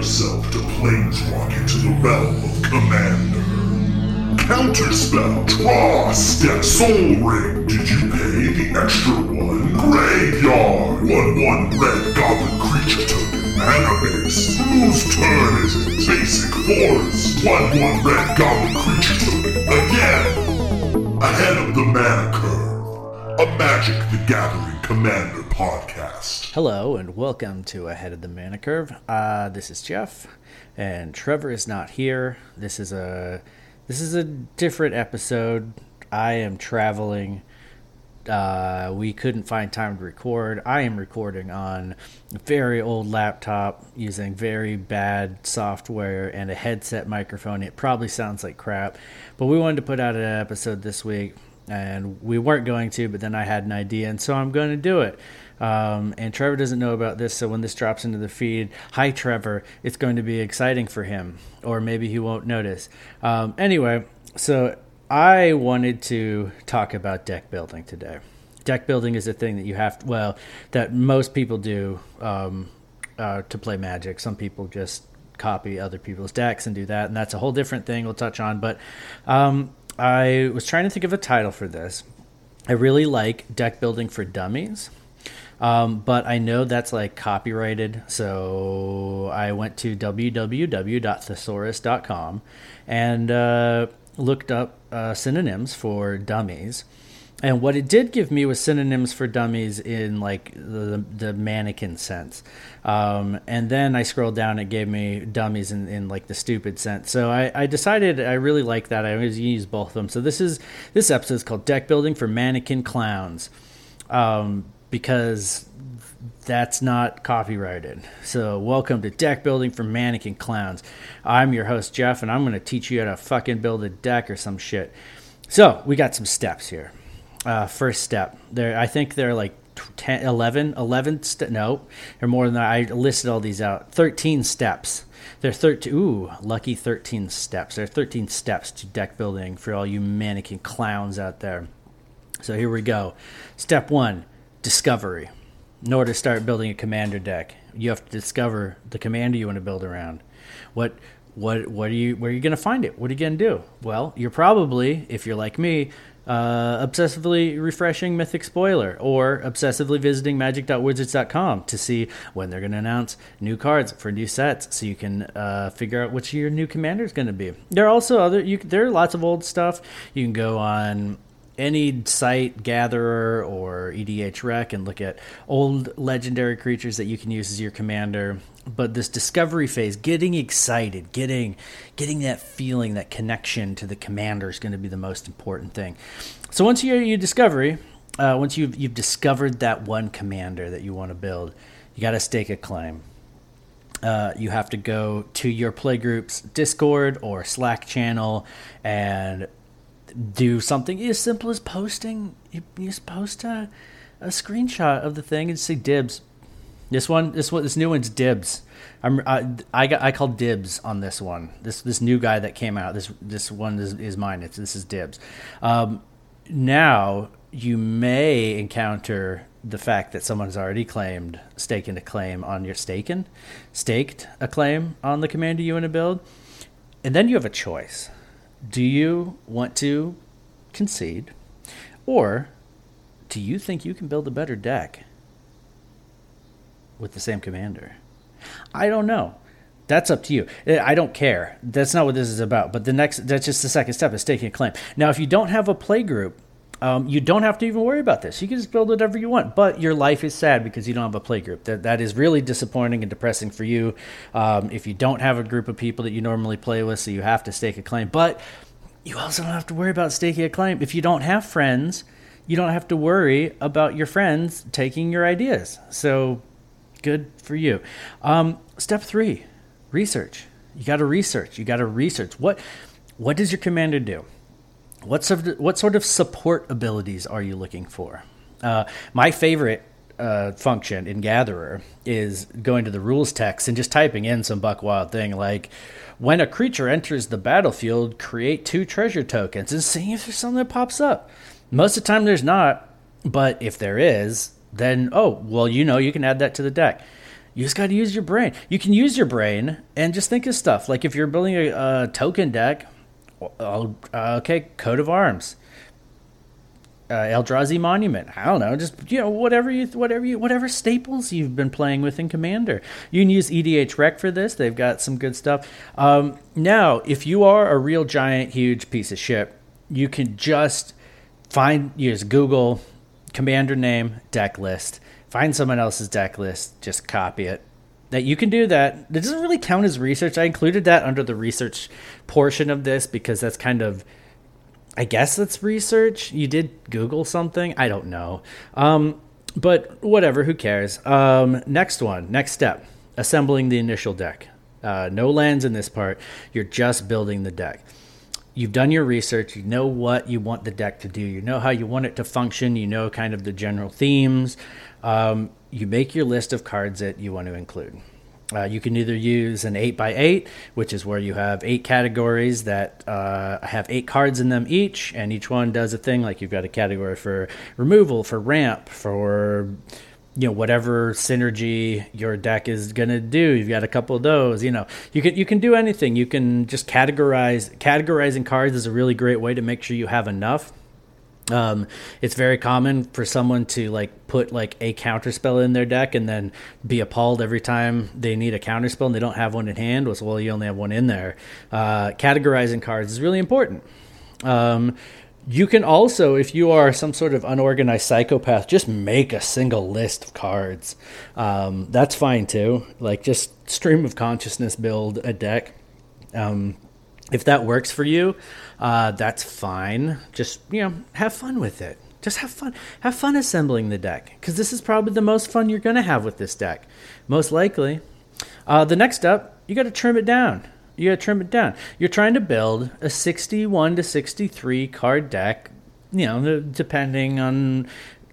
yourself to planeswalk into the realm of Commander. Counterspell, draw, step, Sol Ring. Did you pay the extra one? Graveyard, 1-1 red goblin creature token. Mana base, whose turn is it? Basic force, 1-1 red goblin creature token. Again, ahead of the mana curve. A Magic the Gathering Commander podcast. Hello and welcome to Ahead of the Mana Curve. Uh, this is Jeff, and Trevor is not here. This is a this is a different episode. I am traveling. Uh, we couldn't find time to record. I am recording on a very old laptop using very bad software and a headset microphone. It probably sounds like crap, but we wanted to put out an episode this week and we weren't going to, but then I had an idea, and so I'm going to do it. Um, and Trevor doesn't know about this, so when this drops into the feed, hi Trevor, it's going to be exciting for him, or maybe he won't notice. Um, anyway, so I wanted to talk about deck building today. Deck building is a thing that you have, to, well, that most people do um, uh, to play Magic. Some people just copy other people's decks and do that, and that's a whole different thing we'll touch on. But um, I was trying to think of a title for this. I really like deck building for dummies. Um, but I know that's like copyrighted, so I went to www.thesaurus.com and uh, looked up uh, synonyms for dummies. And what it did give me was synonyms for dummies in like the the mannequin sense. Um, and then I scrolled down, it gave me dummies in, in like the stupid sense. So I, I decided I really like that. I was use both of them. So this is this episode is called Deck Building for Mannequin Clowns. Um, because that's not copyrighted. So, welcome to Deck Building for Mannequin Clowns. I'm your host, Jeff, and I'm going to teach you how to fucking build a deck or some shit. So, we got some steps here. Uh, first step, there. I think they're like 10, 11, 11 st- no, they're more than that. I listed all these out. 13 steps. There are 13, ooh, lucky 13 steps. There are 13 steps to deck building for all you mannequin clowns out there. So here we go. Step one discovery. In order to start building a commander deck, you have to discover the commander you want to build around. What what what are you where are you going to find it? What are you going to do? Well, you're probably, if you're like me, uh, obsessively refreshing Mythic Spoiler or obsessively visiting magic.wizards.com to see when they're going to announce new cards for new sets so you can uh, figure out which your new commander is going to be. There are also other, you, there are lots of old stuff. You can go on any site gatherer or EDHREC and look at old legendary creatures that you can use as your commander. But this discovery phase, getting excited, getting getting that feeling, that connection to the commander is going to be the most important thing. So once you you discovery, uh, once you've you've discovered that one commander that you want to build, you got to stake a claim. Uh, you have to go to your playgroup's Discord or Slack channel and do something as simple as posting. You, you post a, a screenshot of the thing and say dibs. This one, this one, this new one's dibs. I'm, I, I got, I called dibs on this one. This, this new guy that came out. This, this one is, is mine. It's, this is dibs. Um, now you may encounter the fact that someone has already claimed staking a claim on your staken, staked a claim on the commander you want to build, and then you have a choice do you want to concede, or do you think you can build a better deck with the same commander? I don't know. That's up to you. Eh, I don't care. That's not what this is about. But the next, that's just the second step is taking a claim. Now, if you don't have a play group, um, you don't have to even worry about this. You can just build whatever you want, but your life is sad because you don't have a play group. That that is really disappointing and depressing for you. Um, if you don't have a group of people that you normally play with, so you have to stake a claim. But you also don't have to worry about staking a claim. If you don't have friends, you don't have to worry about your friends taking your ideas. So good for you. Um, step three, research. You got to research. You got to research what what does your commander do? What sort of, what sort of support abilities are you looking for? Uh, my favorite uh, function in Gatherer is going to the rules text and just typing in some buck wild thing like, when a creature enters the battlefield, create two treasure tokens and see if there's something that pops up. Most of the time, there's not, but if there is, then oh well, you know you can add that to the deck. You just got to use your brain. You can use your brain and just think of stuff. Like if you're building a, a token deck, okay, coat of arms, uh, Eldrazi Monument. I don't know, just you know whatever you whatever you whatever staples you've been playing with in Commander. You can use EDHREC for this. They've got some good stuff. Um, now, if you are a real giant, huge piece of shit, you can just find use Google Commander name deck list. Find someone else's deck list, just copy it. That you can do that. It doesn't really count as research. I included that under the research portion of this because that's kind of I guess that's research. You did Google something. I don't know. Um, but whatever. Who cares? Um, next one. Next step. Assembling the initial deck. Uh, no lands in this part. You're just building the deck. You've done your research. You know what you want the deck to do. You know how you want it to function. You know kind of the general themes. Um, you make your list of cards that you want to include. Uh, you can either use an 8x8, which is where you have eight categories that uh, have eight cards in them each, and each one does a thing. Like you've got a category for removal, for ramp, for you know whatever synergy your deck is going to do. You've got a couple of those. You know you can you can do anything. You can just categorize. Categorizing cards is a really great way to make sure you have enough um, it's very common for someone to like put like a counter spell in their deck and then be appalled every time they need a counter spell and they don't have one in hand. Was well, you only have one in there. Uh, categorizing cards is really important. Um, you can also, if you are some sort of unorganized psychopath, just make a single list of cards. Um, that's fine too. Like just stream of consciousness build a deck. Um, if that works for you, uh, that's fine. Just you know, have fun with it. Just have fun. Have fun assembling the deck because this is probably the most fun you're gonna have with this deck, most likely. Uh, the next up, you got to trim it down. You got to trim it down. You're trying to build a 61 to 63 card deck. You know, depending on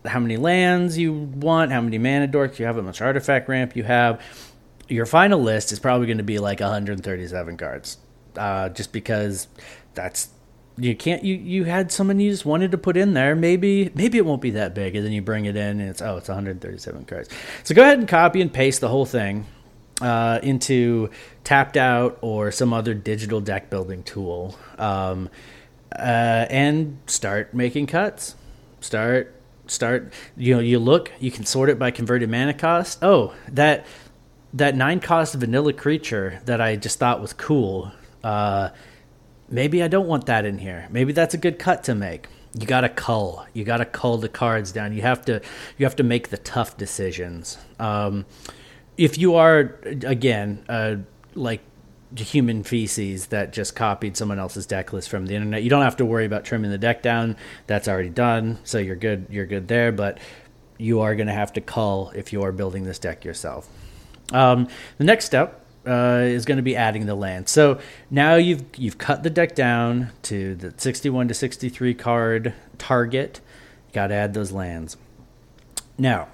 how many lands you want, how many mana dorks you have, how much artifact ramp you have. Your final list is probably going to be like 137 cards uh, just because that's you can't you you had someone you just wanted to put in there. Maybe maybe it won't be that big and then you bring it in and it's oh it's 137 cards. So go ahead and copy and paste the whole thing uh, into tapped out or some other digital deck building tool um, uh, and start making cuts. Start start you know you look you can sort it by converted mana cost. Oh that that nine cost vanilla creature that i just thought was cool uh, maybe I don't want that in here. Maybe that's a good cut to make. You got to cull. You got to cull the cards down. You have to you have to make the tough decisions. Um, if you are again uh, like human feces that just copied someone else's deck list from the internet, you don't have to worry about trimming the deck down. That's already done, so you're good. You're good there. But you are going to have to cull if you are building this deck yourself. Um, the next step uh, is going to be adding the land. So now you've you've cut the deck down to the 61 to 63 card target. Got to add those lands. Now,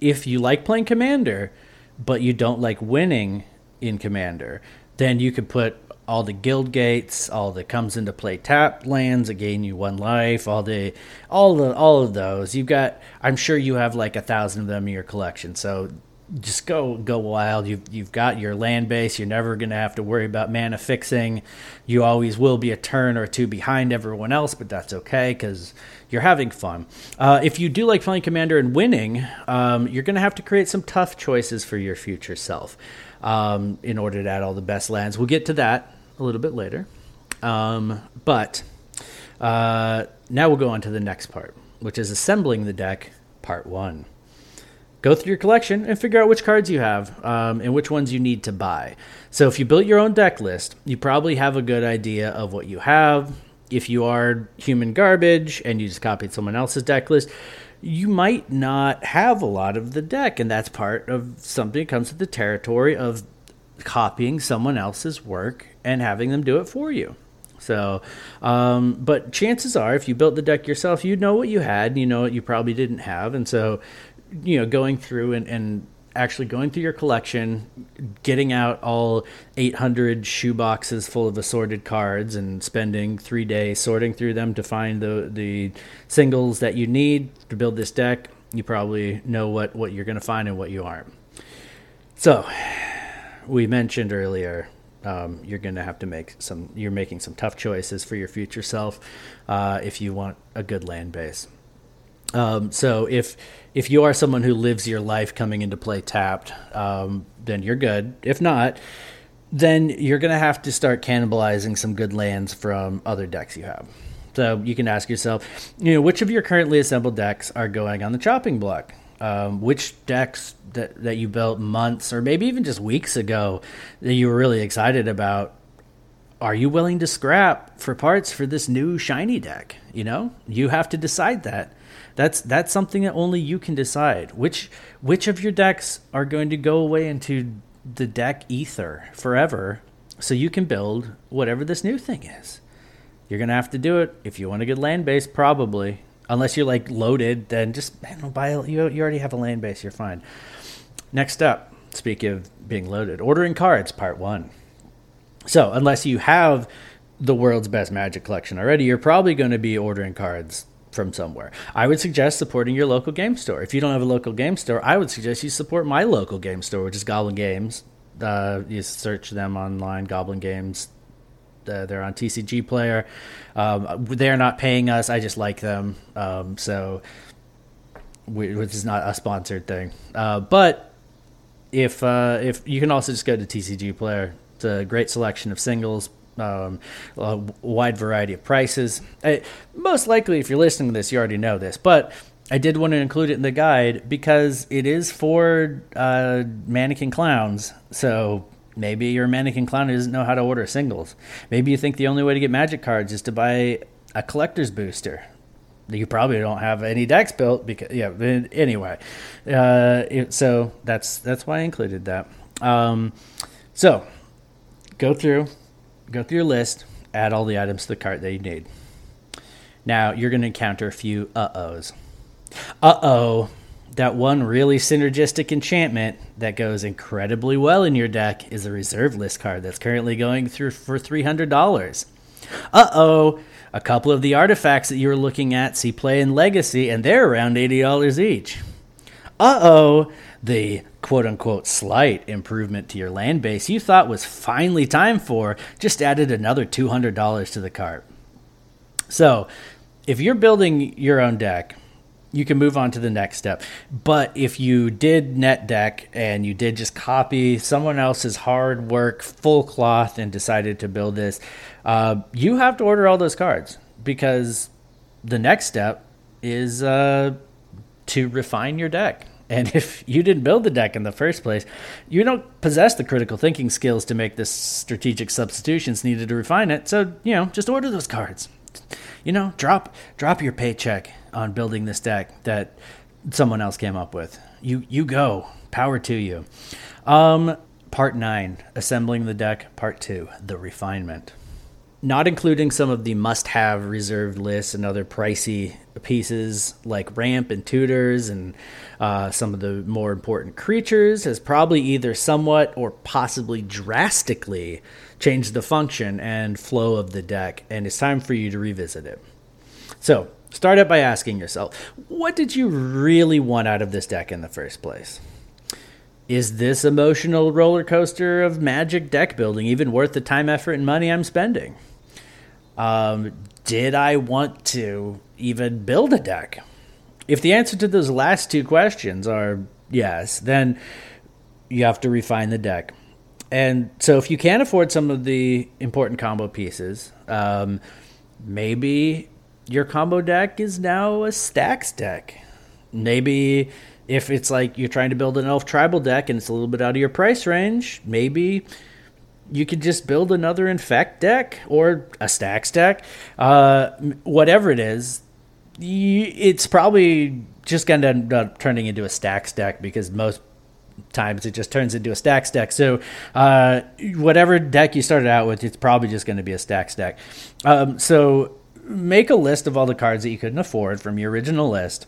if you like playing commander, but you don't like winning in commander, then you could put all the guild gates, all the comes into play tap lands that gain you one life, all the all the all of those. You've got I'm sure you have like a thousand of them in your collection. So just go go wild. You've you've got your land base. You're never going to have to worry about mana fixing. You always will be a turn or two behind everyone else, but that's okay because you're having fun. Uh, if you do like playing commander and winning, um, you're going to have to create some tough choices for your future self um, in order to add all the best lands. We'll get to that a little bit later, um, but uh, now we'll go on to the next part, which is assembling the deck, part one go through your collection and figure out which cards you have um, and which ones you need to buy. So if you built your own deck list, you probably have a good idea of what you have. If you are human garbage and you just copied someone else's deck list, you might not have a lot of the deck, and that's part of something that comes with the territory of copying someone else's work and having them do it for you. So, um, but chances are, if you built the deck yourself, you know what you had, and you know what you probably didn't have, and so you know going through and, and actually going through your collection, getting out all 800 shoe boxes full of assorted cards, and spending three days sorting through them to find the the singles that you need to build this deck. You probably know what what you're going to find and what you aren't. So, we mentioned earlier um, you're going to have to make some you're making some tough choices for your future self uh, if you want a good land base um, so if if you are someone who lives your life coming into play tapped um, then you're good. If not then you're going to have to start cannibalizing some good lands from other decks you have. So you can ask yourself you know which of your currently assembled decks are going on the chopping block? Um, which decks that, that you built months or maybe even just weeks ago that you were really excited about are you willing to scrap for parts for this new shiny deck? You know you have to decide that that's that's something that only you can decide which which of your decks are going to go away into the deck ether forever so you can build whatever this new thing is you're going to have to do it if you want a good land base probably unless you're like loaded, then just man, buy you. You already have a land base. You're fine. Next up, speaking of being loaded, ordering cards, part one. So unless you have the world's best Magic collection already, you're probably going to be ordering cards from somewhere. I would suggest supporting your local game store. If you don't have a local game store, I would suggest you support my local game store, which is Goblin Games. Uh, you search them online, Goblin Games uh, they're on TCG Player. Um, they're not paying us. I just like them. Um, so, which is not a sponsored thing. Uh, but if uh, if you can also just go to TCG Player, it's a great selection of singles. Um, a wide variety of prices. I, most likely, if you're listening to this, you already know this, but I did want to include it in the guide because it is for uh, mannequin clowns. So Maybe your mannequin clown doesn't know how to order singles. Maybe you think the only way to get magic cards is to buy a collector's booster. You probably don't have any decks built because yeah. Anyway, uh, it, so that's that's why I included that. Um, so go through, go through your list, add all the items to the cart that you need. Now you're going to encounter a few uh ohs. Uh oh, that one really synergistic enchantment that goes incredibly well in your deck is a reserve list card that's currently going through for $300. Uh oh, a couple of the artifacts that you were looking at see play in Legacy, and they're around $80 each. Uh oh, the quote unquote slight improvement to your land base you thought was finally time for just added another $200 to the cart. So, if you're building your own deck, you can move on to the next step. But if you did net deck and you did just copy someone else's hard work, full cloth, and decided to build this, uh, you have to order all those cards because the next step is uh, to refine your deck. And if you didn't build the deck in the first place, you don't possess the critical thinking skills to make the strategic substitutions needed to refine it. So, you know, just order those cards. You know, drop drop your paycheck on building this deck that someone else came up with. You you go. Power to you. Um, part nine, assembling the deck. Part two, the refinement. Not including some of the must-have reserved lists and other pricey pieces like ramp and tutors and uh, some of the more important creatures has probably either somewhat or possibly drastically changed the function and flow of the deck, and it's time for you to revisit it. So, Start out by asking yourself, what did you really want out of this deck in the first place? Is this emotional roller coaster of magic deck building even worth the time, effort, and money I'm spending? Um, did I want to even build a deck? If the answer to those last two questions are yes, then you have to refine the deck. And so, if you can't afford some of the important combo pieces, um, maybe your combo deck is now a stax deck. Maybe if it's like you're trying to build an elf tribal deck and it's a little bit out of your price range, maybe you could just build another infect deck or a stax deck. Uh, whatever it is, it's probably just going to end up turning into a stax deck because most times it just turns into a stax deck. So uh, whatever deck you started out with, it's probably just going to be a stax deck. Um, so make a list of all the cards that you couldn't afford from your original list,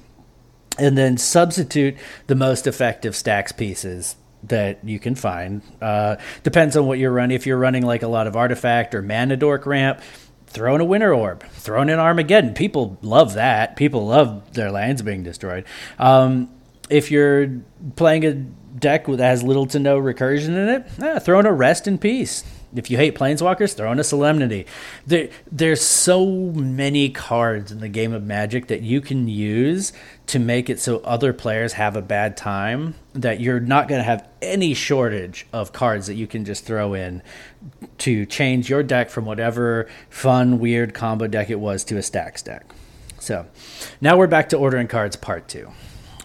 and then substitute the most effective stax pieces that you can find. Uh, depends on what you're running. If you're running like a lot of artifact or mana dork ramp, throw in a winter orb, throw in Armageddon. People love that. People love their lands being destroyed. Um, if you're playing a deck that has little to no recursion in it, eh, throw in a rest in peace. If you hate planeswalkers, throw in a solemnity. There, there's so many cards in the game of Magic that you can use to make it so other players have a bad time that you're not going to have any shortage of cards that you can just throw in to change your deck from whatever fun, weird combo deck it was to a stax deck. So now we're back to ordering cards part two.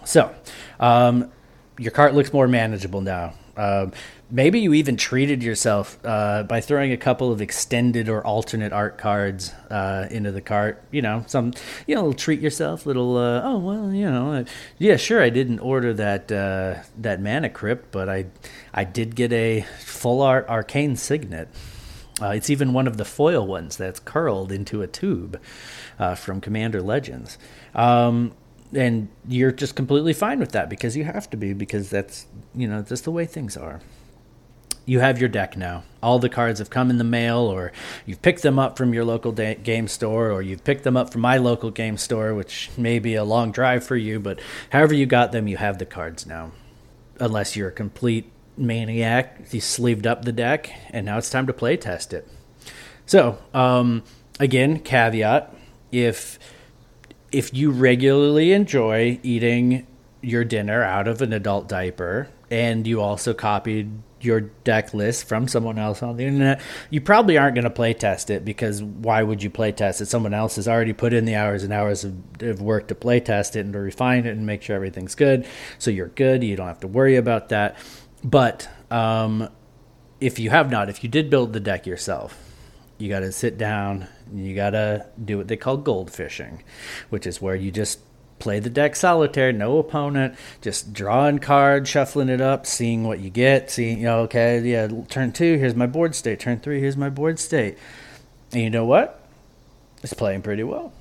So um, your cart looks more manageable now. Um, maybe you even treated yourself uh, by throwing a couple of extended or alternate art cards uh, into the cart. You know, some you know, treat yourself, little. Uh, oh well, you know, uh, yeah, sure. I didn't order that uh, that mana crypt, but I I did get a full art arcane signet. Uh, it's even one of the foil ones that's curled into a tube from Commander Legends. Um, and you're just completely fine with that because you have to be because that's you know just the way things are you have your deck now. All the cards have come in the mail, or you've picked them up from your local da- game store, or you've picked them up from my local game store, which may be a long drive for you, but however you got them, you have the cards now. Unless you're a complete maniac, you sleeved up the deck, and now it's time to play test it. So, um, again, caveat: if if you regularly enjoy eating your dinner out of an adult diaper, and you also copied your deck list from someone else on the internet, you probably aren't going to play test it because why would you play test it? Someone else has already put in the hours and hours of, of work to play test it and to refine it and make sure everything's good. So you're good. You don't have to worry about that. But um, if you have not, if you did build the deck yourself, you got to sit down. You got to do what they call gold fishing, which is where you just play the deck solitaire, no opponent, just drawing cards, shuffling it up, seeing what you get, seeing, you know, okay, yeah, turn two, here's my board state, turn three, here's my board state. And you know what? It's playing pretty well.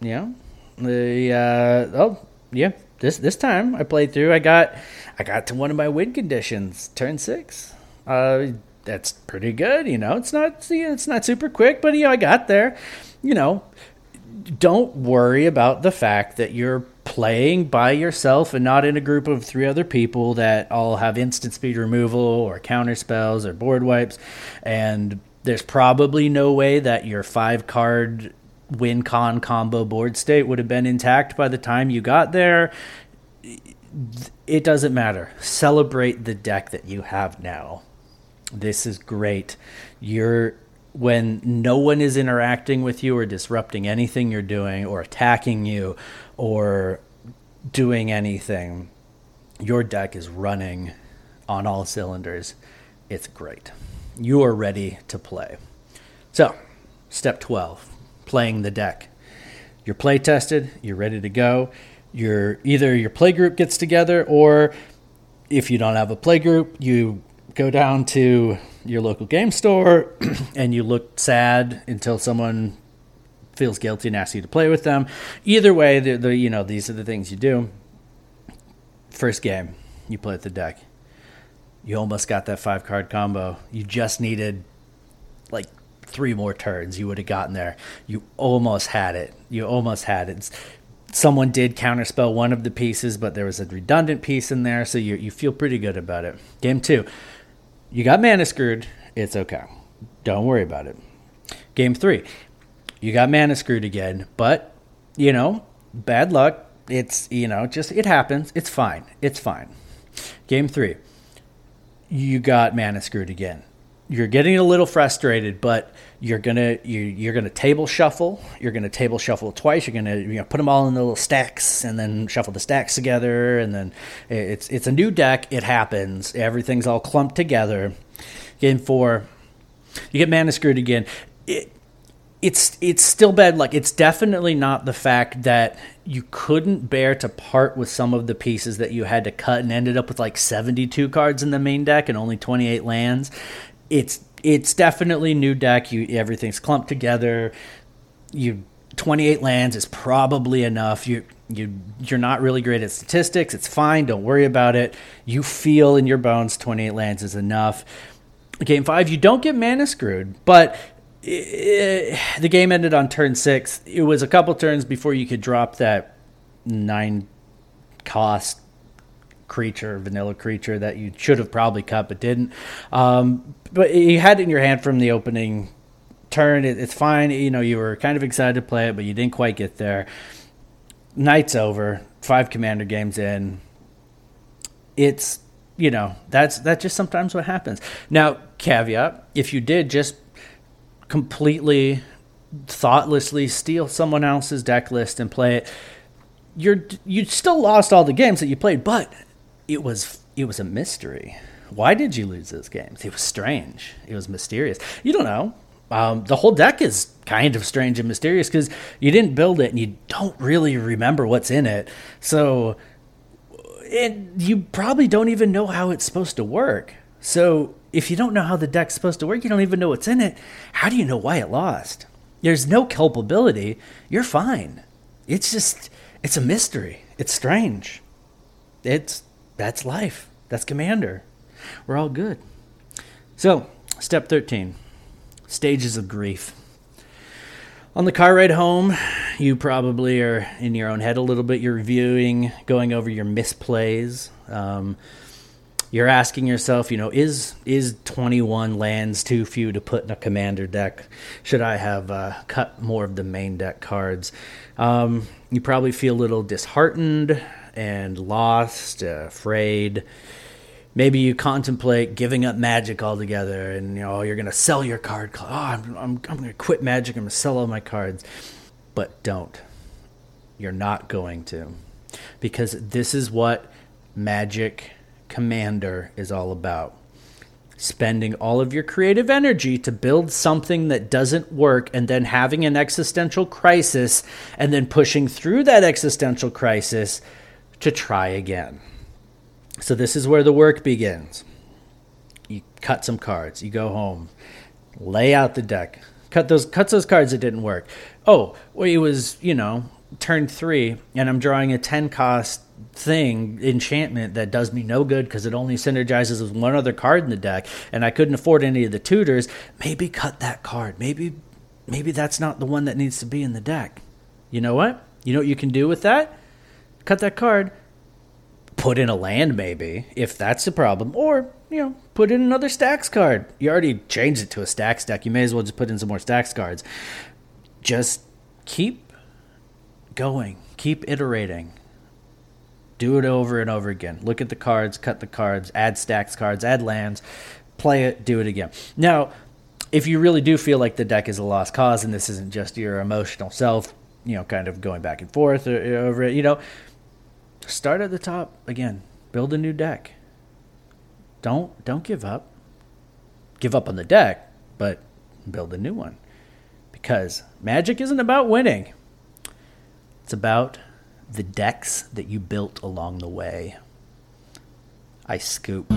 Yeah. The uh oh, yeah, this this time I played through, I got I got to one of my win conditions, turn 6. Uh that's pretty good, you know. It's not it's not super quick, but you know, I got there. You know, don't worry about the fact that you're playing by yourself and not in a group of three other people that all have instant speed removal or counter spells or board wipes. And there's probably no way that your five card win con combo board state would have been intact by the time you got there. It doesn't matter. Celebrate the deck that you have now. This is great. You're when no one is interacting with you or disrupting anything you're doing or attacking you or doing anything, your deck is running on all cylinders. It's great. You are ready to play. So, step 12 playing the deck. You're play tested, you're ready to go. You're either your play group gets together or if you don't have a play group, you go down to your local game store and you look sad until someone feels guilty and asks you to play with them. Either way, the, the you know these are the things you do. First game, you play with the deck. You almost got that five card combo. You just needed like three more turns. You would have gotten there. You almost had it. You almost had it. Someone did counterspell one of the pieces, but there was a redundant piece in there, so you you feel pretty good about it. Game two, you got mana screwed. It's okay. Don't worry about it. Game three, you got mana screwed again, but you know, bad luck. It's you know, just it happens. It's fine. It's fine. Game three, you got mana screwed again. You're getting a little frustrated, but you're gonna you, you're gonna table shuffle. You're gonna table shuffle twice. You're gonna you know put them all in the little stacks and then shuffle the stacks together. And then it's it's a new deck. It happens. Everything's all clumped together. Game four, you get mana screwed again. It, it's it's still bad luck. It's definitely not the fact that you couldn't bear to part with some of the pieces that you had to cut and ended up with like 72 cards in the main deck and only 28 lands. It's it's definitely new deck. You everything's clumped together. You 28 lands is probably enough. You you you're not really great at statistics. It's fine. Don't worry about it. You feel in your bones 28 lands is enough. Game five, you don't get mana screwed, but it, the game ended on turn six. It was a couple turns before you could drop that nine cost creature, vanilla creature that you should have probably cut but didn't. Um, but you had it in your hand from the opening turn. It, it's fine. You know, you were kind of excited to play it, but you didn't quite get there. Night's over. Five commander games in. It's you know that's that's just sometimes what happens. Now, caveat: if you did just completely thoughtlessly steal someone else's deck list and play it, you're you still lost all the games that you played, but it was it was a mystery. Why did you lose those games? It was strange. It was mysterious. You don't know. Um, the whole deck is kind of strange and mysterious because you didn't build it and you don't really remember what's in it. So, and you probably don't even know how it's supposed to work. So, if you don't know how the deck's supposed to work, you don't even know what's in it. How do you know why it lost? There's no culpability. You're fine. It's just, it's a mystery. It's strange. It's, that's life. That's Commander. We're all good. So, step 13 stages of grief. On the car ride home, you probably are in your own head a little bit. You're reviewing, going over your misplays. Um, you're asking yourself, you know, is is 21 lands too few to put in a commander deck? Should I have uh, cut more of the main deck cards? Um, you probably feel a little disheartened and lost, uh, afraid. Maybe you contemplate giving up magic altogether and you know you're going to sell your card oh i'm, I'm, I'm going to quit magic i'm going to sell all my cards. But don't. You're not going to. Because this is what magic commander is all about. Spending all of your creative energy to build something that doesn't work and then having an existential crisis and then pushing through that existential crisis to try again so this is where the work begins. You cut some cards. You go home, lay out the deck, cut those cuts those cards that didn't work. Oh, well, it was you know turn three, and I'm drawing a ten cost thing enchantment that does me no good because it only synergizes with one other card in the deck, and I couldn't afford any of the tutors. Maybe cut that card. Maybe maybe that's not the one that needs to be in the deck. You know what? You know what you can do with that? Cut that card put in a land maybe if that's the problem or you know put in another stax card. You already changed it to a stax deck you may as well just put in some more stax cards. Just keep going. Keep iterating. Do it over and over again. Look at the cards cut the cards add stax cards add lands play it do it again. Now if you really do feel like the deck is a lost cause and this isn't just your emotional self you know kind of going back and forth uh, over it you know start at the top again. Build a new deck. Don't don't give up. Give up on the deck, but build a new one. Because magic isn't about winning. It's about the decks that you built along the way. I scoop.